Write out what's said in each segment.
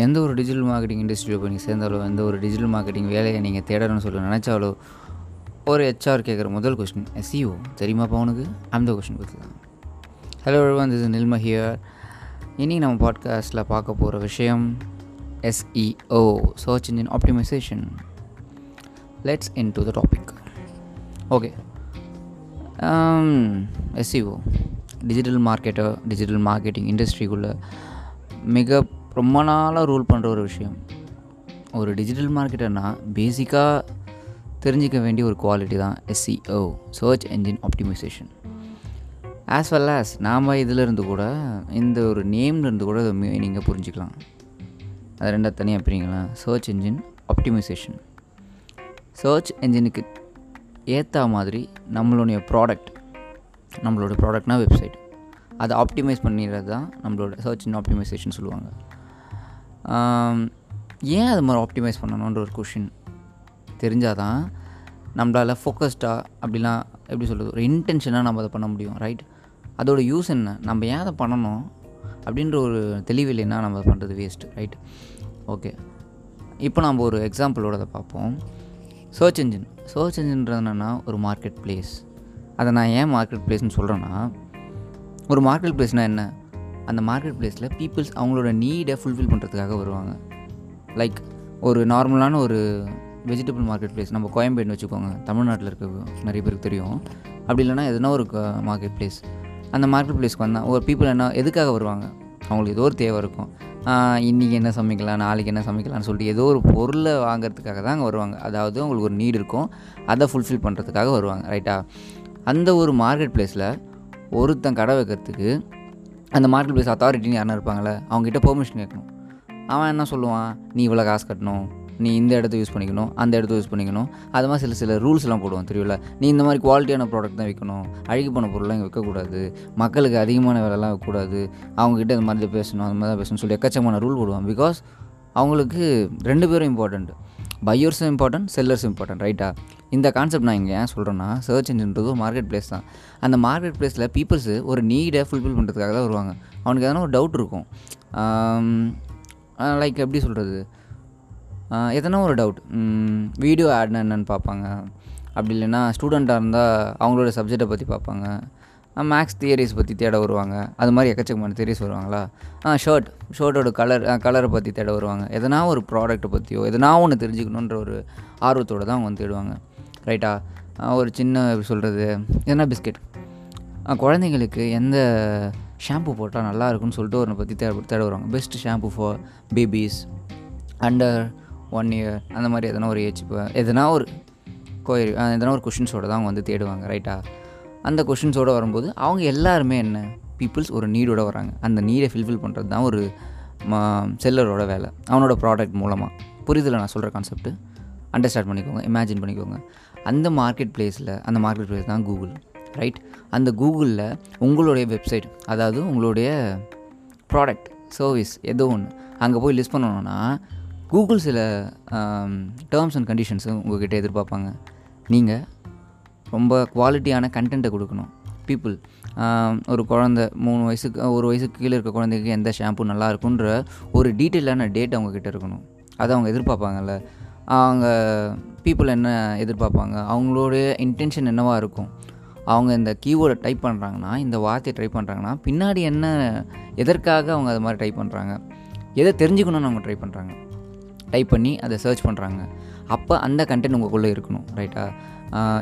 எந்த ஒரு digital marketing இண்டஸ்ட்ரியில் போய் நீங்கள் சேர்ந்தாலோ எந்த ஒரு டிஜிட்டல் மார்க்கெட்டிங் வேலையை நீங்கள் தேடணும்னு சொல்லி நினச்சாலோ ஒரு ஹெச்ஆர் கேட்குற முதல் கொஸ்டின் எஸ்இஓ தெரியுமாப்பா உனக்கு? அந்த கொஸ்டின் பற்றி தான் hello one this Nilma here இன்றைக்கி நம்ம பாட்காஸ்ட்டில் பார்க்க போகிற விஷயம் SEO search engine optimization let's into the topic okay SEO digital marketer digital marketing இண்டஸ்ட்ரிக்குள்ளே மிக ரொம்ப நாளாக ரூல் பண்ணுற ஒரு விஷயம். ஒரு டிஜிட்டல் மார்க்கெட்டர்னால் பேசிக்காக தெரிஞ்சிக்க வேண்டிய ஒரு குவாலிட்டி தான் SEO search engine optimization as well as நாம் இதிலிருந்து கூட இந்த ஒரு நேம்லேருந்து கூட அதை நீங்கள் புரிஞ்சுக்கலாம். அது ரெண்டாக தனியாக பிரிங்களா சர்ச் என்ஜின் ஆப்டிமைசேஷன் சர்ச் என்ஜினுக்கு ஏற்ற மாதிரி நம்மளுடைய ப்ராடக்ட் நம்மளோட ப்ராடக்ட்னா வெப்சைட் அதை ஆப்டிமைஸ் பண்ணிடுறது தான் நம்மளோட சர்ச் இன் ஆப்டிமைசேஷன் சொல்லுவாங்க. ஏன் அது மாதிரி ஆப்டிமைஸ் பண்ணணுன்ற ஒரு கொஷின் தெரிஞ்சால் தான் நம்மளால் ஃபோக்கஸ்டாக அப்படிலாம் எப்படி சொல்கிறது ஒரு இன்டென்ஷனாக நம்ம அதை பண்ண முடியும் ரைட் அதோட யூஸ் என்ன? நம்ம ஏன் அதை பண்ணணும் அப்படின்ற ஒரு தெளிவில்லைன்னா நம்ம பண்ணுறது வேஸ்ட்டு ரைட் ஓகே இப்போ நம்ம ஒரு எக்ஸாம்பிளோட அதை பார்ப்போம். சர்ச் என்ஜின் சர்ச் என்ஜின்றது என்னென்னா ஒரு மார்க்கெட் பிளேஸ் அதை நான் ஏன் மார்க்கெட் பிளேஸ்னு சொல்கிறேன்னா ஒரு மார்க்கெட் பிளேஸ்னால் என்ன? அந்த மார்க்கெட் பிளேஸில் பீப்புள்ஸ் அவங்களோட நீடை ஃபுல்ஃபில் பண்ணுறதுக்காக வருவாங்க. லைக் ஒரு நார்மலான ஒரு வெஜிடபிள் மார்க்கெட் பிளேஸ் நம்ம கோயம்பேடுன்னு வச்சுக்கோங்க. தமிழ்நாட்டில் இருக்க நிறைய பேருக்கு தெரியும். அப்படி இல்லைனா எதுனா ஒரு மார்க்கெட் பிளேஸ் அந்த மார்க்கெட் பிளேஸ்க்கு வந்தால் ஒரு பீப்புள் என்ன எதுக்காக வருவாங்க? அவங்களுக்கு ஏதோ ஒரு தேவை இருக்கும். இன்றைக்கி என்ன சமைக்கலாம் நாளைக்கு என்ன சமைக்கலாம்னு சொல்லிட்டு ஏதோ ஒரு பொருளை வாங்குறதுக்காக தான் அங்கே வருவாங்க. அதாவது அவங்களுக்கு ஒரு நீடு இருக்கும். அதை ஃபுல்ஃபில் பண்ணுறதுக்காக வருவாங்க ரைட்டா அந்த ஒரு மார்க்கெட் பிளேஸில் ஒருத்தன் கடை வைக்கிறதுக்கு அந்த மார்க்கெட் பிளேஸ் அத்தாரிட்டின்னு யாரும் இருப்பாங்களே அவங்ககிட்ட பெர்மிஷன் கேட்கணும். அவன் என்ன சொல்லுவான்? நீ இவ்வளோ காசு கட்டணும் நீ இந்த இடத்த யூஸ் பண்ணிக்கணும் அந்த இடத்த யூஸ் பண்ணிக்கணும். அது மாதிரி சில சில ரூல்ஸ்லாம் போடுவான் தெரியல நீ இந்த மாதிரி குவாலிட்டியான ப்ராடக்ட் தான் விற்கணும் அழுகி போன பொருள்லாம் இங்கே விற்கக்கூடாது மக்களுக்கு அதிகமான விலைலாம் வைக்கக்கூடாது. அவங்ககிட்ட இந்த மாதிரி பேசணும் அந்த மாதிரி தான் பேசணும் சொல்லி எக்கச்சக்கமான ரூல் போடுவான். பிகாஸ் அவங்களுக்கு ரெண்டு பேரும் இம்பார்ட்டண்ட் பையர்ஸும் இம்பார்ட்டன்ட் செல்லர்ஸும் இம்பார்ட்டன்ட் ரைட்டா இந்த கான்செப்ட் நான் இங்கே ஏன் சொல்கிறேன்னா சர்ச் இன்ஜின்றது ஒரு மார்க்கெட் பிளேஸ் தான். அந்த மார்க்கெட் பிளேஸில் பீப்புள்ஸு ஒரு நீடை ஃபுல்ஃபில் பண்ணுறதுக்காக தான் வருவாங்க. அவனுக்கு எதனா ஒரு டவுட் இருக்கும். லைக் எப்படி சொல்கிறது எதனா ஒரு டவுட் வீடியோ ஆட்னா என்னென்னு பார்ப்பாங்க. அப்படி இல்லைன்னா ஸ்டூடெண்ட்டாக இருந்தால் அவங்களோட சப்ஜெக்டை பற்றி பார்ப்பாங்க. மேக்ஸ் தியரிஸ் பற்றி தேட வருவாங்க. அது மாதிரி எக்கச்சக்கமான தியரிஸ் வருவாங்களா? ஷர்ட் ஷர்ட்டோட கலர் கலரை பற்றி தேட வருவாங்க. எதனா ஒரு ப்ராடக்ட்டை பற்றியோ எதனா ஒன்று தெரிஞ்சுக்கணுன்ற ஒரு ஆர்வத்தோடு தான் அவங்க வந்து தேடுவாங்க. ரைட்டா? ஒரு சின்ன சொல்கிறது எதனா பிஸ்கெட். குழந்தைங்களுக்கு எந்த ஷாம்பு போட்டால் நல்லா இருக்குன்னு சொல்லிட்டு ஒரு பற்றி தேட தேட வருவாங்க. Best shampoo for babies under one year அந்த மாதிரி எதனா ஒரு ஏஜ் இப்போ எதனா ஒரு கோயில் எதனா ஒரு கொஷின்ஸோடு தான் அவங்க வந்து தேடுவாங்க ரைட்டா? அந்த கொஷின்ஸோடு வரும்போது அவங்க எல்லாருமே என்ன? பீப்புள்ஸ் ஒரு நீடோடு வராங்க. அந்த நீடை ஃபில்ஃபில் பண்ணுறது தான் ஒரு செல்லரோட வேலை. அவனோட ப்ராடக்ட் மூலமாக புரிதலை நான் சொல்கிற கான்செப்ட்டு அண்டர்ஸ்டாண்ட் பண்ணிக்கோங்க இமேஜின் பண்ணிக்கோங்க. அந்த மார்க்கெட் பிளேஸில் அந்த மார்க்கெட் பிளேஸ் தான் கூகுள் ரைட் அந்த கூகுளில் உங்களுடைய வெப்சைட் அதாவது உங்களுடைய ப்ராடக்ட் சர்வீஸ் ஏதோ ஒன்று அங்கே போய் லிஸ்ட் பண்ணணுன்னா கூகுள் சில டேர்ம்ஸ் அண்ட் கண்டிஷன்ஸும் உங்கள்கிட்ட எதிர்பார்ப்பாங்க. நீங்கள் ரொம்ப குவாலிட்டியான கண்டென்ட்டை கொடுக்கணும். பீப்புள் ஒரு குழந்த மூணு வயசுக்கு ஒரு வயசுக்கு கீழே இருக்க குழந்தைக்கு எந்த ஷாம்பு நல்லா இருக்குன்ற ஒரு டீட்டெயிலான டேட் அவங்கக்கிட்ட இருக்கணும். அதை அவங்க எதிர்பார்ப்பாங்கல்ல. அவங்க பீப்புள் என்ன எதிர்பார்ப்பாங்க? அவங்களுடைய இன்டென்ஷன் என்னவாக இருக்கும்? அவங்க இந்த கீவேர்டை டைப் பண்ணுறாங்கன்னா இந்த வார்த்தையை ட்ரை பண்ணுறாங்கன்னா பின்னாடி என்ன எதற்காக அவங்க அது மாதிரி டைப் பண்ணுறாங்க எதை தெரிஞ்சுக்கணும்னு அவங்க ட்ரை பண்ணுறாங்க டைப் பண்ணி அதை சர்ச் பண்ணுறாங்க அப்போ அந்த கண்டென்ட் உங்களுக்குள்ளே இருக்கணும் ரைட்டா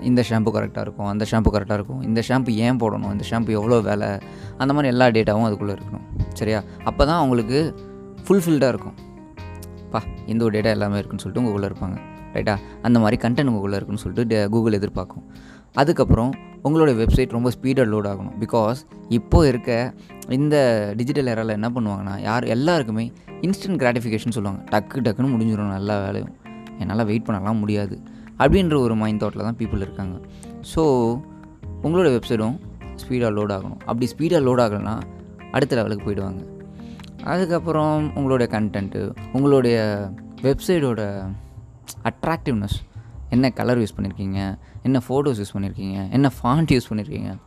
இந்த ஷாம்பு கரெக்டாக இருக்கும் அந்த ஷாம்பு கரெக்டாக இருக்கும் இந்த ஷாம்பு ஏன் போடணும் இந்த ஷாம்பு எவ்வளோ வேலை? அந்த மாதிரி எல்லா டேட்டாவும் அதுக்குள்ளே இருக்கணும் சரியா? அப்போ தான் அவங்களுக்கு ஃபுல்ஃபில்டாக இருக்கும். பா இந்த ஒரு டேட்டா எல்லாமே இருக்குன்னு சொல்லிட்டு உங்களுக்குள்ளே இருப்பாங்க. ரைட்டா அந்த மாதிரி கண்டென்ட் உங்களுக்குள்ளே இருக்குன்னு சொல்லிட்டு கூகுள் எதிர்பார்க்கும். அதுக்கப்புறம் உங்களோட வெப்சைட் ரொம்ப ஸ்பீடாக லோட் ஆகணும். பிகாஸ் இப்போது இருக்க இந்த டிஜிட்டல் ஏராவில் என்ன பண்ணுவாங்கன்னா யார் எல்லாருக்குமே இன்ஸ்டன்ட் கிராட்டிஃபிகேஷன் சொல்லுவாங்க. டக்கு டக்குன்னு முடிஞ்சிடும் நல்லா வேலையும். என்னால் வெயிட் பண்ணலாம் முடியாது. அப்படின்ற ஒரு மைண்ட் தாட்டில் தான் பீப்புள் இருக்காங்க. ஸோ உங்களோட வெப்சைட்டும் ஸ்பீடாக லோட் ஆகணும். அப்படி ஸ்பீடாக லோட் ஆகலைன்னா அடுத்த லெவலுக்கு போயிடுவாங்க. அதுக்கப்புறம் உங்களுடைய கண்டென்ட்டு உங்களுடைய வெப்சைட்டோட அட்ராக்டிவ்னஸ் என்ன கலர் யூஸ் பண்ணியிருக்கீங்க என்ன ஃபோட்டோஸ் யூஸ் பண்ணியிருக்கீங்க என்ன ஃபாண்ட் யூஸ் பண்ணியிருக்கீங்க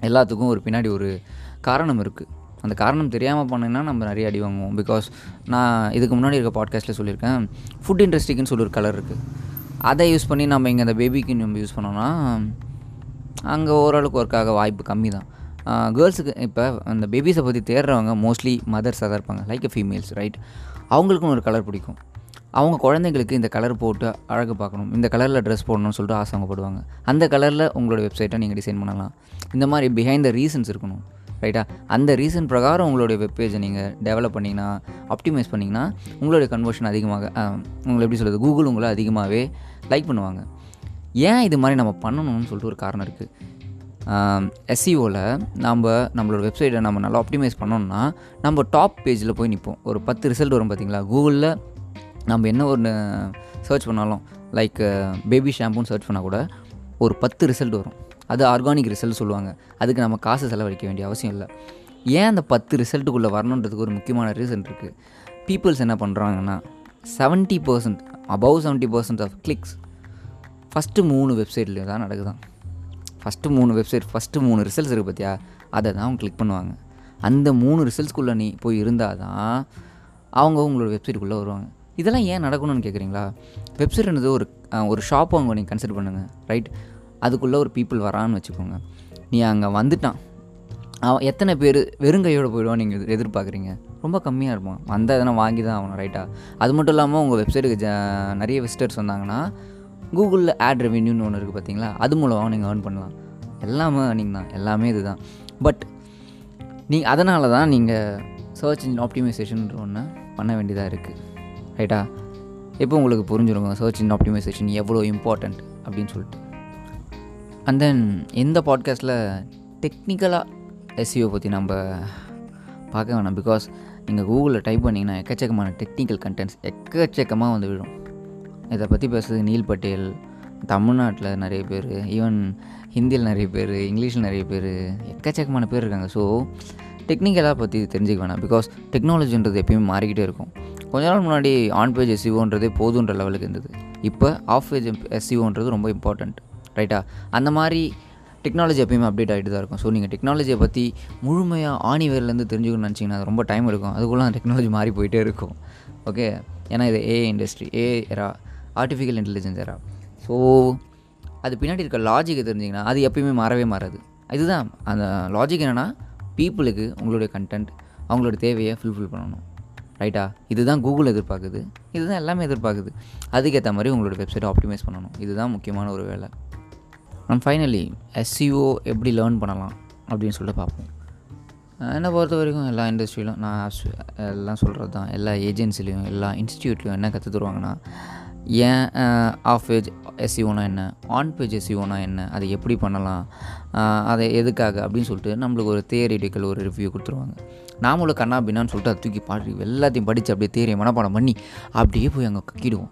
எல்லாத்துக்கும் ஒரு பின்னாடி ஒரு காரணம் இருக்குது அந்த காரணம் தெரியாமல் பண்ணிங்கன்னா நம்ம நிறைய அடி வாங்குவோம். பிகாஸ் நான் இதுக்கு முன்னாடி இருக்க பாட்காஸ்ட்டில் சொல்லியிருக்கேன் ஃபுட் இண்டஸ்ட்ரிக்குன்னு சொல்லி ஒரு கலர் இருக்குது அதை யூஸ் பண்ணி நம்ம இங்கே அந்த பேபிக்கு நம்ம யூஸ் பண்ணோன்னா அங்கே ஓரளவுக்கு ஒர்க் ஆக வாய்ப்பு கம்மி தான் கேர்ள்ஸுக்கு இப்போ அந்த பேபிஸை பற்றி தேடுறவங்க மோஸ்ட்லி மதர்ஸாக தான் இருப்பாங்க லைக் ஃபீமேல்ஸ் ரைட் அவங்களுக்கும் ஒரு கலர் பிடிக்கும். அவங்க குழந்தைங்களுக்கு இந்த கலர் போட்டு அழகு பார்க்கணும். இந்த கலரில் ட்ரெஸ் போடணும்னு சொல்லிட்டு ஆசைப்படுவாங்க அந்த கலரில் உங்களோட வெப்சைட்டை நீங்கள் டிசைன் பண்ணலாம். இந்த மாதிரி பிஹைண்ட் த ரீசன்ஸ் இருக்கணும் ரைட்டா அந்த ரீசன் பிரகாரம் உங்களுடைய வெப்பேஜை நீங்கள் டெவலப் பண்ணிங்கன்னா ஆப்டிமைஸ் பண்ணிங்கன்னா உங்களுடைய கன்வர்ஷன் அதிகமாக உங்களை எப்படி சொல்கிறது கூகுள் உங்களை அதிகமாகவே லைக் பண்ணுவாங்க. ஏன் இது மாதிரி நம்ம பண்ணணும்னு சொல்லிட்டு ஒரு காரணம் இருக்குது எஸ்சிஓவில் நம்ம நம்மளோட வெப்சைட்டை நம்ம நல்லா ஆப்டிமைஸ் பண்ணோம்னா நம்ம டாப் பேஜில் போய் நிற்போம் ஒரு பத்து ரிசல்ட் வரும் பார்த்தீங்களா கூகுளில் நம்ம என்ன ஒன்று சர்ச் பண்ணாலும் லைக் பேபி ஷாம்புன்னு சர்ச் பண்ணால் கூட ஒரு பத்து ரிசல்ட் வரும். அது ஆர்கானிக் ரிசல்ட் சொல்லுவாங்க. அதுக்கு நம்ம காசு செலவழிக்க வேண்டிய அவசியம் இல்லை. ஏன் அந்த பத்து ரிசல்ட்டுக்குள்ளே வரணுன்றதுக்கு ஒரு முக்கியமான ரீசன் இருக்குது பீப்புள்ஸ் என்ன பண்ணுறாங்கன்னா seventy percent above seventy percent of clicks first மூணு வெப்சைட்டில் தான் நடக்குதான். ஃபஸ்ட்டு மூணு வெப்சைட் ஃபஸ்ட்டு மூணு ரிசல்ட்ஸ் இருக்குது பார்த்தியா அதை தான் அவங்க கிளிக் பண்ணுவாங்க. அந்த மூணு ரிசல்ட்ஸ்குள்ளே நீ போய் இருந்தால் தான் அவங்க உங்களோட வெப்சைட்டுக்குள்ளே வருவாங்க. இதெல்லாம் ஏன் நடக்கணும்னு கேட்குறீங்களா வெப்சைட்ன்றது ஒரு ஒரு ஷாப் அவங்க நீங்கள் கன்சிடர் பண்ணுங்கள் ரைட் அதுக்குள்ளே ஒரு பீப்புள் வரான்னு வச்சுக்கோங்க. நீ அங்கே வந்துட்டான். அவன் எத்தனை பேர் வெறுங்கையோடு போயிடுவான் நீங்கள் எதிர்பார்க்குறீங்க. ரொம்ப கம்மியாக இருப்பான். வந்தால் எதனா வாங்கி தான் ஆகணும் ரைட்டாக அது மட்டும் இல்லாமல் உங்கள் வெப்சைட்டுக்கு ஜ நிறைய விசிட்டர்ஸ் வந்தாங்கன்னா கூகுளில் ஆட் ரெவென்யூன்னு ஒன்று இருக்குது பார்த்தீங்களா அது மூலமாக நீங்கள் ஏர்ன் பண்ணலாம். எல்லாமே ஏர்னிங் தான். எல்லாமே இதுதான். பட் நீ அதனால தான் நீங்கள் சர்ச் இன்ஜின் ஆப்டிமைசேஷன் ஒன்று பண்ண வேண்டியதாக இருக்குது ரைட்டா இப்போ உங்களுக்கு புரிஞ்சிருங்க சர்ச் இன்ஜின் ஆப்டிமைசேஷன் எவ்வளோ இம்பார்ட்டண்ட் அப்படின்னு சொல்லிட்டு? அண்ட் தென் இந்த பாட்காஸ்ட்டில் டெக்னிக்கலாக எஸ்சிஓ பற்றி நம்ம பார்க்க வேணாம். பிகாஸ் நீங்கள் கூகுளில் டைப் பண்ணிங்கன்னா எக்கச்சக்கமான டெக்னிக்கல் கண்டென்ட்ஸ் எக்கச்சக்கமாக வந்து விழும். இதை பற்றி பேசுறது நீல் பட்டேல் தமிழ்நாட்டில் நிறைய பேர் ஈவன் ஹிந்தியில் நிறைய பேர் இங்கிலீஷில் நிறைய பேர் எக்கச்சக்கமான பேர் இருக்காங்க. ஸோ டெக்னிக்கலாக பற்றி தெரிஞ்சுக்க வேணாம். பிகாஸ் டெக்னாலஜின்றது எப்பயுமே மாறிக்கிட்டே இருக்கும். கொஞ்ச நாள் முன்னாடி ஆன் பேஜ் எஸ்சிஓன்றதே போதுன்ற லெவலுக்கு இருந்தது. இப்போ ஆஃப் பேஜ் எஸ்சிஓன்றது ரொம்ப இம்பார்ட்டண்ட் ரைட்டா அந்த மாதிரி டெக்னாலஜி எப்பயுமே அப்டேட் ஆகிட்டு தான் இருக்கும். ஸோ நீங்கள் டெக்னாலஜியை பற்றி முழுமையாக ஆணிவேர்லேருந்து தெரிஞ்சுக்கணும்னு நினச்சிங்கன்னா அது ரொம்ப டைம் எடுக்கும். அதுக்குள்ளே டெக்னாலஜி மாறி போயிட்டே இருக்கும். ஓகே ஏன்னா இது a industry a artificial intelligence era so அது பின்னாடி இருக்க லாஜிக்கை தெரிஞ்சிங்கன்னா அது எப்பயுமே மாறவே மாறாது. இதுதான் அந்த லாஜிக் என்னென்னா பீப்புளுக்கு உங்களுடைய கண்டென்ட் அவங்களோட தேவையை ஃபுல்ஃபில் பண்ணணும். ரைட்டா இதுதான் கூகுள் எதிர்பார்க்குது. இதுதான் எல்லாமே எதிர்பார்க்குது. அதுக்கேற்ற மாதிரி உங்களோட வெப்சைட்டை ஆப்டிமைஸ் பண்ணணும். இதுதான் முக்கியமான ஒரு வேலை. அண்ட் ஃபைனலி எஸ்சிஓ எப்படி லேர்ன் பண்ணலாம் அப்படின்னு சொல்லிட்டு பார்ப்போம். என்னை பொறுத்த வரைக்கும் எல்லா இண்டஸ்ட்ரியிலும் நான் எல்லாம் சொல்கிறது தான் எல்லா ஏஜென்சிலையும் எல்லா இன்ஸ்டியூட்லையும் என்ன கற்று தருவாங்கன்னா ஏன் ஆஃப் பேஜ் எஸ்இஓனா என்ன? ஆன் பேஜ் எஸ்இஓனா என்ன? அதை எப்படி பண்ணலாம்? அதை எதுக்காக? அப்படின்னு சொல்லிட்டு நம்மளுக்கு ஒரு தேரிட்டிக்கல் ஒரு ரிவ்யூ கொடுத்துருவாங்க. நாமளும் கண்ணா பின்னான்னு சொல்லிட்டு அதை தூக்கி பாடி எல்லாத்தையும் படித்து அப்படியே தேரியை மனப்பாடம் பண்ணி அப்படியே போய் அங்கே கக்கிடுவோம்.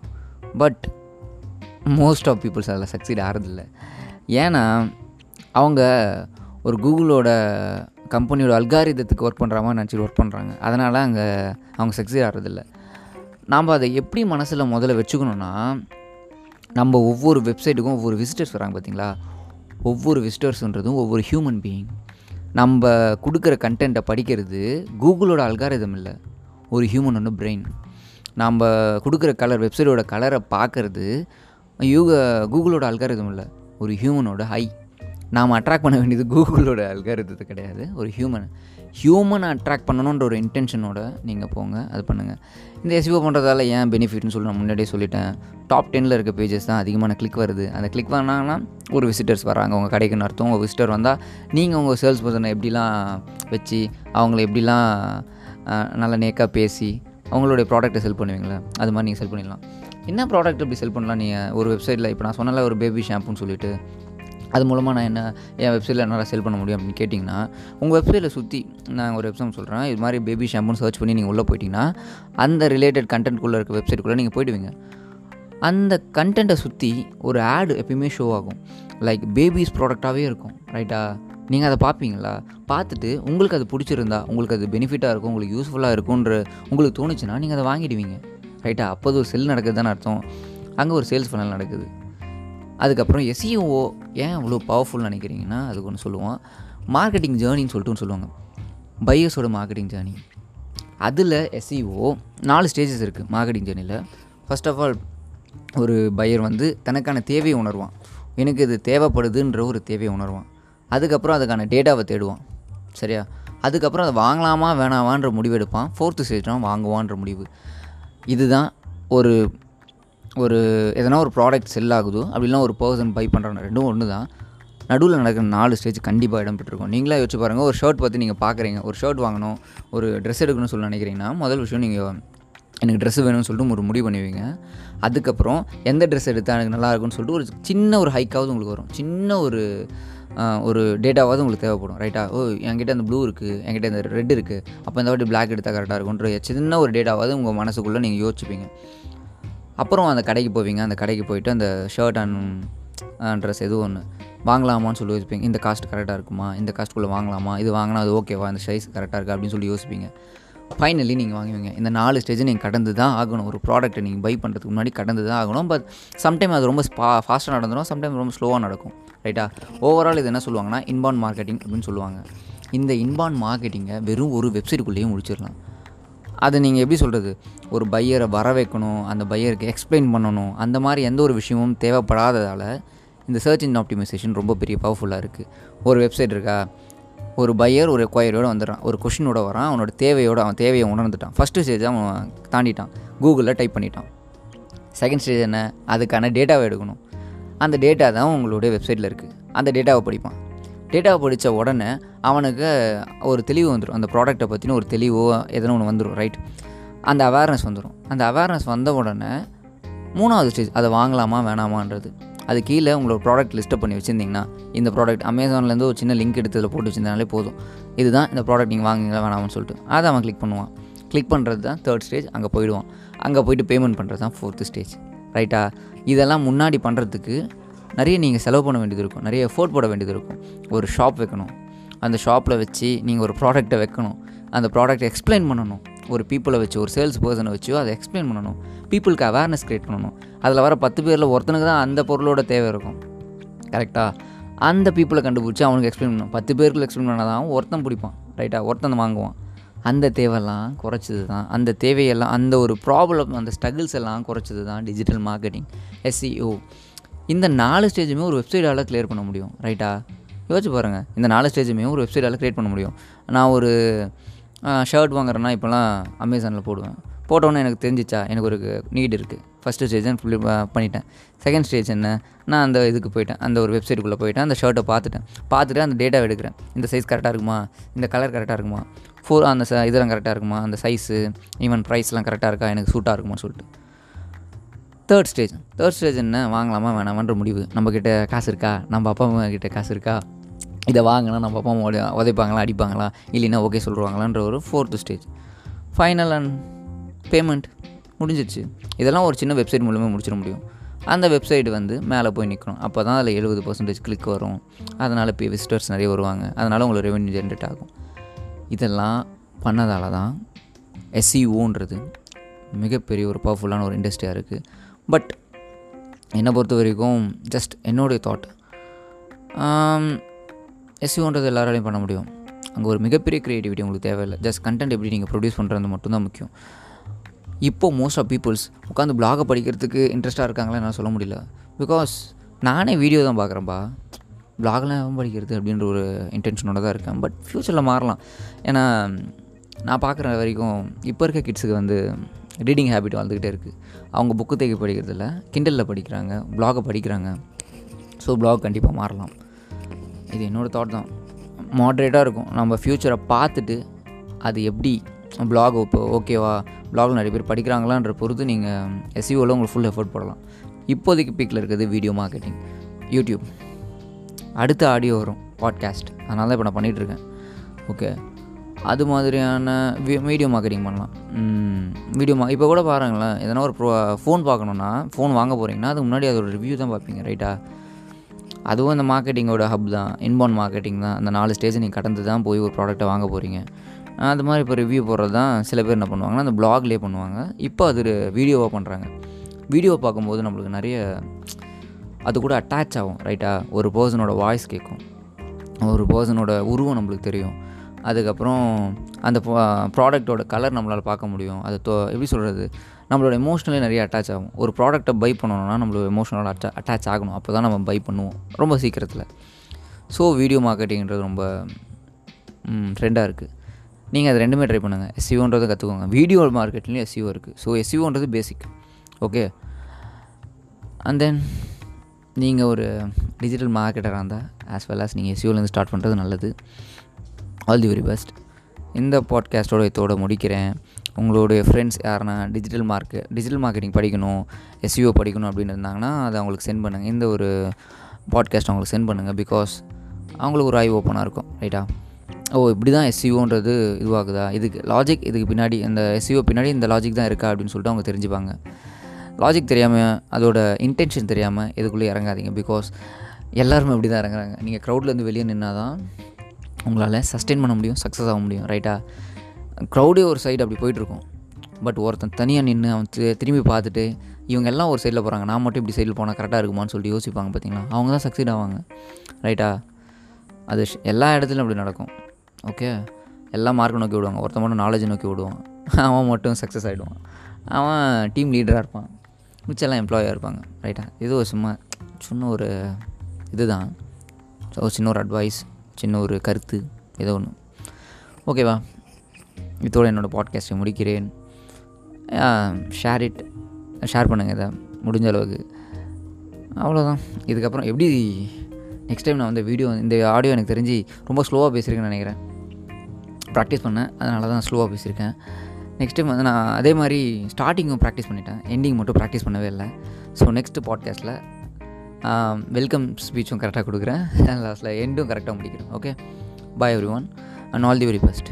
பட் மோஸ்ட் ஆஃப் பீப்புள்ஸ் அதில் சக்சீட் ஆகிறதில்ல ஏன்னா அவங்க ஒரு கூகுளோட கம்பெனியோட அல்காரிதத்துக்கு ஒர்க் பண்ணுற மாதிரி நினச்சிட்டு ஒர்க் பண்ணுறாங்க அதனால் அங்கே அவங்க சக்சீட் ஆகிறதில்ல நாம் அதை எப்படி மனசில் முதல்ல வச்சுக்கணுன்னா நம்ம ஒவ்வொரு வெப்சைட்டுக்கும் ஒவ்வொரு விசிட்டர்ஸ் வராங்க பார்த்தீங்களா ஒவ்வொரு விசிட்டர்ஸ்ன்றதும் ஒவ்வொரு ஹியூமன் பீயிங் நம்ம கொடுக்குற கண்டென்ட்டை படிக்கிறது கூகுளோட அல்காரிதம் இல்லை. ஒரு ஹியூமன் ஒன்று பிரெயின் நம்ம கொடுக்குற கலர் வெப்சைட்டோட கலரை பார்க்கறது யூக கூகுளோட அல்காரிதம் இல்லை. ஒரு ஹியூமனோட ஹை நாம் அட்ராக்ட் பண்ண வேண்டியது கூகுளோட அல்காரிதத்தை கிடையாது. ஒரு ஹியூமன் ஹியூமனை அட்ராக்ட் பண்ணணுன்ற ஒரு இன்டென்ஷனோட நீங்கள் போங்க அது பண்ணுங்கள் இந்த எஸ்இஓ பண்ணுறதால ஏன் பெனிஃபிட்னு சொல்லி நான் முன்னாடியே சொல்லிட்டேன். டாப் டெனில் இருக்க பேஜஸ் தான் அதிகமான கிளிக் வருது. அந்த கிளிக் பண்ணாங்கன்னா ஒரு விசிட்டர்ஸ் வராங்க. உங்கள் கடைக்குன்னு அர்த்தம்? உங்கள் விசிட்டர் வந்தால் நீங்கள் உங்கள் சேல்ஸ் பர்சனை எப்படிலாம் வச்சு அவங்கள எப்படிலாம் நல்லா நேக்காக பேசி அவங்களுடைய ப்ராடக்ட்டை செல் பண்ணுவீங்களா? அது மாதிரி நீங்கள் செல் பண்ணிடலாம். என்ன ப்ராடக்ட் இப்படி செல் பண்ணலாம்? நீங்கள் ஒரு வெப்சைட்டில் இப்போ நான் சொன்னல ஒரு பேபி ஷாம்புன்னு சொல்லிட்டு. அது மூலமாக நான் என்ன என் வெப்சைட்டில் என்னால் செல் பண்ண முடியும் அப்படின்னு கேட்டிங்கன்னா உங்கள் வெப்சைட்டில் சுற்றி நான் ஒரு வெப்சைட் சொல்கிறேன் இது மாதிரி பேபி ஷாம்புன்னு சர்ச் பண்ணி நீங்கள் உள்ளே போயிட்டீங்கன்னா அந்த ரிலேட்டட் கண்டென்ட்குள்ளே இருக்க வெப்சைட்டுக்குள்ளே நீங்கள் போயிடுவீங்க. அந்த கண்டென்ட்டை சுற்றி ஒரு ஆடு எப்பயுமே ஷோ ஆகும். லைக் பேபிஸ் ப்ராடக்டாகவே இருக்கும் ரைட்டா நீங்கள் அதை பார்ப்பீங்களா? பார்த்துட்டு உங்களுக்கு அது பிடிச்சிருந்தா உங்களுக்கு அது பெனிஃபிட்டாக இருக்கும் உங்களுக்கு யூஸ்ஃபுல்லாக இருக்கும்ன்ற உங்களுக்கு தோணுச்சுன்னா நீங்கள் அதை வாங்கிடுவீங்க ரைட்டா அப்போது ஒரு செல் நடக்குது தானே அர்த்தம். அங்கே ஒரு சேல்ஸ் ஃபனல் நடக்குது. அதுக்கப்புறம் எஸ்இஓ ஏன் அவ்வளோ பவர்ஃபுல் நினைக்கிறீங்கன்னா அதுக்கு ஒன்று சொல்லுவோம். மார்க்கெட்டிங் ஜேர்னின்னு சொல்லிட்டு ஒன்று சொல்லுவாங்க. பையர்ஸோட மார்க்கெட்டிங் ஜேர்னி அதில் எஸ்இஓ நாலு ஸ்டேஜஸ் இருக்குது மார்க்கெட்டிங் ஜேர்னியில் ஃபர்ஸ்ட் ஆஃப் ஆல் ஒரு பையர் வந்து தனக்கான தேவையை உணர்வான். எனக்கு இது தேவைப்படுதுன்ற ஒரு தேவையை உணர்வான். அதுக்கப்புறம் அதுக்கான டேட்டாவை தேடுவான். சரியா? அதுக்கப்புறம் அதை வாங்கலாமா வேணாமான்ற முடிவு எடுப்பான். ஃபோர்த்து ஸ்டேஜ் தான் வாங்குவான்ற முடிவு. இதுதான் ஒரு ஒரு எதனா ஒரு ப்ராடக்ட் செல் ஆகுதோ அப்படின்னா ஒரு பர்சன் பை பண்ணுறாங்க ரெண்டும் ஒன்று தான் நடுவில் நடக்கிற நாலு ஸ்டேஜ் கண்டிப்பாக இடம் பெற்றிருக்கும் நீங்களே யோசிச்சு பாருங்கள் ஒரு ஷர்ட் பற்றி நீங்கள் பார்க்குறீங்க ஒரு ஷர்ட் வாங்கணும் ஒரு ட்ரெஸ் எடுக்கணும்னு சொல்லி நினைக்கிறீங்கன்னா முதல் விஷயம் நீங்கள் எனக்கு ட்ரெஸ் வேணும்னு சொல்லிட்டு ஒரு முடிவு பண்ணுவீங்க அதுக்கப்புறம் எந்த ட்ரெஸ் எடுத்தால் எனக்கு நல்லா இருக்கும்னு சொல்லிட்டு ஒரு சின்ன ஒரு ஹைக்காவது உங்களுக்கு வரும். சின்ன ஒரு ஒரு டேட்டாவாவது உங்களுக்கு தேவைப்படும் ரைட்டா ஓ என்கிட்ட அந்த ப்ளூ இருக்குது என்கிட்ட இந்த ரெட் இருக்குது அப்போ இந்த வாட்டி பிளாக் எடுத்தால் கரெக்டாக இருக்கும்ன்ற சின்ன ஒரு டேட்டாவாவது உங்கள் மனசுக்குள்ளே நீங்கள் யோசிச்சுப்பீங்க. அப்புறம் அந்த கடைக்கு போவீங்க அந்த கடைக்கு போயிட்டு அந்த ஷர்ட் அண்ட் ட்ரெஸ் எது ஒன்று வாங்கலாமான்னு சொல்லி யோசிப்பீங்க. இந்த காஸ்ட் கரெக்டாக இருக்குமா? இந்த காஸ்ட்டுக்குள்ளே வாங்கலாமா? இது வாங்கினா அது ஓகேவா இந்த சைஸ் கரெக்டாக இருக்கா? அப்படின்னு சொல்லி யோசிப்பீங்க. ஃபைனலி நீங்கள் வாங்குவீங்க. இந்த நாலு ஸ்டேஜ் நீங்கள் கடந்து தான் ஆகணும். ஒரு ப்ராடக்ட்டை நீங்கள் பை பண்ணுறதுக்கு முன்னாடி கடந்து தான் ஆகணும். பட் சம்டைம் அது ரொம்ப ஸ்பா ஃபாஸ்ட்டாக நடந்துடும் சம்டைம் ரொம்ப ஸ்லோவாக நடக்கும். ரைட்டா ஓவரால் இது என்ன சொல்லுவாங்கன்னா இன்பான் மார்க்கெட்டிங் அப்படின்னு சொல்லுவாங்க. இந்த இன்பான் மார்க்கெட்டிங்கை வெறும் ஒரு வெப்சைட்டுக்குள்ளேயே முடிச்சிடலாம். அதை நீங்கள் எப்படி சொல்கிறது ஒரு பையரை வர வைக்கணும் அந்த பையருக்கு எக்ஸ்பிளைன் பண்ணணும் அந்த மாதிரி எந்த ஒரு விஷயமும் தேவைப்படாததால் இந்த சர்ச் இன் ஆப்டிமைசேஷன் ரொம்ப பெரிய பவர்ஃபுல்லாக இருக்குது ஒரு வெப்சைட் இருக்கா? ஒரு பையர் ஒரு கொயரோடு வந்துடுறான். ஒரு கொஷினோட வரான். அவனோட தேவையோட அவன் தேவையை உணர்ந்துட்டான். ஃபஸ்ட்டு ஸ்டேஜ் அவன் தாண்டிட்டான். கூகுளில் டைப் பண்ணிட்டான். செகண்ட் ஸ்டேஜ் என்ன? அதுக்கான டேட்டாவை எடுக்கணும். அந்த டேட்டா தான் உங்களுடைய வெப்சைட்டில் இருக்குது அந்த டேட்டாவை படிப்பான். டேட்டாவை படித்த உடனே அவனுக்கு ஒரு தெளிவு வந்துடும் அந்த ப்ராடக்ட்டை பற்றின ஒரு தெளிவோ எதனா ஒன்று வந்துடும் ரைட் அந்த அவேர்னஸ் வந்துடும் அந்த அவேர்னஸ் வந்த உடனே மூணாவது ஸ்டேஜ் அதை வாங்கலாமா வேணாமான்றது. அது கீழே உங்களோட ப்ராடக்ட் லிஸ்ட்டை பண்ணி வச்சுருந்தீங்கன்னா இந்த ப்ராடக்ட் அமேசான்லேருந்து ஒரு சின்ன லிங்க் எடுத்து அதில் போட்டு வச்சிருந்தாலே போதும். இதுதான் இந்த ப்ராடக்ட் நீங்கள் வாங்குங்களா வேணாமான்னு சொல்லிட்டு. அதை அவன் கிளிக் பண்ணுவான். கிளிக் பண்ணுறது தான் தேர்ட் ஸ்டேஜ் அங்கே போயிடுவான். அங்கே போயிட்டு பேமெண்ட் பண்ணுறது தான் ஃபோர்த்து ஸ்டேஜ் ரைட்டா இதெல்லாம் முன்னாடி பண்ணுறதுக்கு நிறைய நீங்கள் செலவு பண்ண வேண்டியது இருக்கும். நிறைய எஃபோர்ட் போட வேண்டியது இருக்கும். ஒரு ஷாப் வைக்கணும். அந்த ஷாப்பில் வச்சு நீங்கள் ஒரு ப்ராடக்ட்டை வைக்கணும். அந்த ப்ராடக்ட்டை எக்ஸ்பிளைன் பண்ணணும். ஒரு பீப்புளை வச்சு ஒரு சேல்ஸ் பர்சனை வச்சு அதை எக்ஸ்பிளைன் பண்ணணும். பீப்புளுக்கு அவேர்னஸ் க்ரியேட் பண்ணணும். அதில் வர பத்து பேரில் ஒருத்தனுக்கு தான் அந்த பொருளோட தேவை இருக்கும். கரெக்டாக அந்த பீப்புளை கண்டுபிடிச்சி அவனுக்கு எக்ஸ்பிளைன் பண்ணணும். பத்து பேருக்கு எக்ஸ்பிளைன் பண்ணால் தான் ஒருத்தன் பிடிப்பான். ரைட்டா ஒருத்தன் வாங்குவான். அந்த தேவையெல்லாம் குறைச்சது தான் அந்த தேவையெல்லாம் அந்த ஒரு ப்ராப்ளம் அந்த ஸ்ட்ரகிள்ஸ் எல்லாம் குறைச்சது தான் டிஜிட்டல் மார்க்கெட்டிங் எஸ்சிஓ இந்த நாலு ஸ்டேஜுமே ஒரு வெப்சைட்டால் க்ளியர் பண்ண முடியும் ரைட்டா யோசிச்சு பாருங்கள் இந்த நாலு ஸ்டேஜுமே ஒரு வெப்சைட்டால் க்ரியேட் பண்ண முடியும். நான் ஒரு ஷர்ட் வாங்குறேன்னா இப்போலாம் அமேசானில் போடுவேன். போட்டோன்னே எனக்கு தெரிஞ்சிச்சா? எனக்கு ஒரு நீட் இருக்குது ஃபஸ்ட்டு ஸ்டேஜ் ஃபுல்லி பண்ணிட்டேன். செகண்ட் ஸ்டேஜ் என்ன? நான் அந்த இதுக்கு போயிட்டேன். அந்த ஒரு வெப்சைட்டுக்குள்ளே போயிட்டேன். அந்த ஷர்ட்டை பார்த்துட்டேன். பார்த்துட்டு அந்த டேட்டாவை எடுக்கிறேன். இந்த சைஸ் கரெக்டாக இருக்குமா? இந்த கலர் கரெக்டாக இருக்குமா? ஃபோர் அந்த ச இதெல்லாம் கரெக்டாக இருக்குமா? அந்த சைஸு ஈவன் ப்ரைஸ்லாம் கரெக்டாக இருக்கா? எனக்கு சூட்டாக இருக்குமா சொல்லிட்டு. தேர்ட் ஸ்டேஜ் தேர்ட் ஸ்டேஜ் என்ன? வாங்கலாமா? வேணாமான்ற முடிவு. நம்மக்கிட்ட காசு இருக்கா? நம்ம அப்பா அம்மா கிட்ட காசு இருக்கா? இதை வாங்கினா நம்ம அப்பா அம்மா உதைப்பாங்களா? அடிப்பாங்களா? இல்லைன்னா ஓகே சொல்லுவாங்களான்ற ஒரு fourth stage final and payment முடிஞ்சிடுச்சு இதெல்லாம் ஒரு சின்ன வெப்சைட் மூலமாக முடிச்சிட முடியும். அந்த வெப்சைட் வந்து மேலே போய் நிற்கணும். அப்போ தான் அதில் எழுபது பர்சன்டேஜ் கிளிக் வரும். அதனால் இப்போ விசிட்டர்ஸ் நிறைய வருவாங்க. அதனால் உங்களுக்கு ரெவென்யூ ஜென்ரேட் ஆகும். இதெல்லாம் பண்ணதால தான் எஸ்சிஓன்றது மிகப்பெரிய ஒரு பவர்ஃபுல்லான ஒரு இண்டஸ்ட்ரியாக இருக்குது பட் என்னை பொறுத்த வரைக்கும் ஜஸ்ட் என்னுடைய தாட் எஸ்யூன்றது எல்லாராலையும் பண்ண முடியும். அங்கே ஒரு மிகப்பெரிய க்ரியேட்டிவிட்டி உங்களுக்கு தேவையில்லை. ஜஸ்ட் கண்டென்ட் எப்படி நீங்கள் ப்ரொடியூஸ் பண்ணுறது மட்டும்தான் முக்கியம். இப்போ மோஸ்ட் ஆஃப் பீப்புள்ஸ் உட்காந்து பிளாகை படிக்கிறதுக்கு இன்ட்ரெஸ்ட்டாக இருக்காங்களா என்னால் சொல்ல முடியல. பிகாஸ் நானே வீடியோ தான் பார்க்குறேன்ப்பா பிளாக்லாம் எவன் படிக்கிறது அப்படின்ற ஒரு இன்டென்ஷனோட தான் இருக்கேன். பட் ஃப்யூச்சரில் மாறலாம். ஏன்னா நான் பார்க்குற வரைக்கும் இப்போ இருக்க கிட்ஸுக்கு வந்து ரீடிங் ஹேபிட் வந்துக்கிட்டே இருக்குது அவங்க புக்கு தேக்கி படிக்கிறதில்ல கிண்டலில் படிக்கிறாங்க பிளாகை படிக்கிறாங்க. ஸோ பிளாக் கண்டிப்பாக மாறலாம். இது என்னோடய தாட் தான். மாட்ரேட்டாக இருக்கும். நம்ம ஃப்யூச்சரை பார்த்துட்டு அது எப்படி பிளாக் இப்போ ஓகேவா பிளாகில் நிறைய பேர் படிக்கிறாங்களான்ற பொறுத்து நீங்கள் எஸ்இஓவில் உங்களுக்கு ஃபுல் எஃபோர்ட் போடலாம். இப்போதைக்கு பீக்கில் இருக்கிறது வீடியோ மார்க்கெட்டிங் யூடியூப் அடுத்த ஆடியோ வரும் பாட்காஸ்ட் அதனால தான் இப்போ நான் பண்ணிகிட்ருக்கேன் ஓகே அது மாதிரியான வீடியோ மார்க்கெட்டிங் பண்ணலாம். வீடியோ மா இப்போ கூட பாருங்களேன் எதனா ஒரு ப்ரோ ஃபோன் பார்க்கணுன்னா ஃபோன் வாங்க போகிறீங்கன்னா அதுக்கு முன்னாடி அதோட ரிவ்யூ தான் பார்ப்பீங்க ரைட்டா அதுவும் இந்த மார்க்கெட்டிங்கோட ஹப் தான் இன்பவுண்ட் மார்க்கெட்டிங் தான் அந்த நாலு ஸ்டேஜ் நீங்கள் கடந்து தான் போய் ஒரு ப்ராடக்ட்டை வாங்க போகிறீங்க அது மாதிரி இப்போ ரிவ்யூ போடுறது தான் சில பேர் என்ன பண்ணுவாங்கன்னா அந்த பிளாக்லேயே பண்ணுவாங்க. இப்போ அது வீடியோவாக பண்ணுறாங்க வீடியோ பார்க்கும்போது நம்மளுக்கு நிறைய அது கூட அட்டாச் ஆகும் ரைட்டாக ஒரு பர்சனோட வாய்ஸ் கேட்கும் ஒரு பர்சனோட உருவம் நம்மளுக்கு தெரியும். அதுக்கப்புறம் அந்த ப்ராடக்ட்டோட கலர் நம்மளால் பார்க்க முடியும். அது தோ எப்படி சொல்கிறது நம்மளோட எமோஷனலே நிறைய அட்டாச் ஆகும். ஒரு ப்ராடக்ட்டை பை பண்ணணும்னா நம்மளோட எமோஷனோட அட்டா அட்டாச் ஆகணும். அப்போ தான் நம்ம பை பண்ணுவோம். ரொம்ப சீக்கிரத்தில். ஸோ வீடியோ மார்க்கெட்டிங்கிறது ரொம்ப ட்ரெண்டாக இருக்குது நீங்கள் அது ரெண்டுமே ட்ரை பண்ணுங்கள் எஸ்சிஓன்றதை கற்றுக்கோங்க வீடியோ மார்க்கெட்லேயும் எஸ்சிஓ இருக்குது ஸோ எஸ்சிஓன்றது பேசிக் ஓகே அண்ட் தென் நீங்கள் ஒரு டிஜிட்டல் மார்க்கெட்டராக இருந்தால் ஆஸ் வெல் ஆஸ் நீங்கள் எஸ்சிஓலேருந்து ஸ்டார்ட் பண்ணுறது நல்லது. ஆல் தி வெரி பெஸ்ட் இந்த பாட்காஸ்ட்டோட இதோட முடிக்கிறேன். உங்களுடைய ஃப்ரெண்ட்ஸ் யாருன்னா டிஜிட்டல் மார்க்கெட் டிஜிட்டல் மார்க்கெட்டிங் படிக்கணும் எஸ்யூஓ படிக்கணும் அப்படின்னு இருந்தாங்கன்னா அதை அவங்களுக்கு சென்ட் பண்ணுங்கள் இந்த ஒரு பாட்காஸ்ட் அவங்களுக்கு சென்ட் பண்ணுங்கள் பிகாஸ் அவங்களுக்கு ஒரு ஐ ஓப்பனாக இருக்கும் ரைட்டா ஓ இப்படி தான் எஸ்சிஓன்றது இதுவாகுதா? இதுக்கு லாஜிக் இதுக்கு பின்னாடி இந்த எஸ்சிஓ பின்னாடி இந்த லாஜிக் தான் இருக்கா அப்படின்னு சொல்லிட்டு அவங்க தெரிஞ்சுப்பாங்க. லாஜிக் தெரியாமல் அதோட இன்டென்ஷன் தெரியாமல் இதுக்குள்ளே இறங்காதீங்க பிகாஸ் எல்லாருமே இப்படி தான் இறங்குறாங்க நீங்கள் க்ரௌட்லேருந்து வெளியே நின்னால் தான் உங்களால் சஸ்டெயின் பண்ண முடியும் சக்ஸஸ் ஆக முடியும் ரைட்டா க்ரௌடே ஒரு சைடு அப்படி போயிட்டுருக்கும். பட் ஒருத்தன் தனியாக நின்று அவன் திரும்பி பார்த்துட்டு இவங்க எல்லாம் ஒரு சைடில் போகிறாங்க நான் மட்டும் இப்படி சைடில் போனால் கரெக்டாக இருக்குமான்னு சொல்லிட்டு யோசிப்பாங்க பார்த்தீங்களா அவங்க தான் சக்சீட் ஆவாங்க ரைட்டா அது எல்லா இடத்துலையும் அப்படி நடக்கும். ஓகே எல்லாம் மார்க் நோக்கி விடுவாங்க ஒருத்தன் மட்டும் நாலேஜ் நோக்கி விடுவான் அவன் மட்டும் சக்ஸஸ் ஆகிடுவான் அவன் டீம் லீடராக இருப்பான். மிச்செல்லாம் எம்ப்ளாயாக இருப்பாங்க ரைட்டா இது ஒரு சும்மா சின்ன ஒரு இதுதான். ஸோ சின்ன ஒரு அட்வைஸ் சின்ன ஒரு கருத்து ஏதோ ஒன்று ஓகேவா இதோட என்னோடய பாட்காஸ்ட்டை முடிக்கிறேன். ஷேர் இட் ஷேர் பண்ணுங்கள் இதை. முடிஞ்ச அளவுக்கு. அவ்வளோதான் இதுக்கப்புறம் எப்படி நெக்ஸ்ட் டைம் நான் வந்து வீடியோ இந்த ஆடியோ எனக்கு தெரிஞ்சு ரொம்ப ஸ்லோவாக பேசியிருக்கேன்னு நினைக்கிறேன். ப்ராக்டிஸ் பண்ணேன். அதனால தான் ஸ்லோவாக பேசியிருக்கேன். நெக்ஸ்ட் டைம் வந்து நான் அதே மாதிரி ஸ்டார்டிங்கும் ப்ராக்டிஸ் பண்ணிட்டேன். எண்டிங் மட்டும் ப்ராக்டிஸ் பண்ணவே இல்லை. ஸோ நெக்ஸ்ட் பாட்காஸ்ட்டில் வெல்கம் ஸ்பீச்சும் கரெக்டாக கொடுக்குறேன். லாஸ்ட்டில் எண்டும் கரெக்டாக முடிக்கிறேன் okay bye everyone and all the very best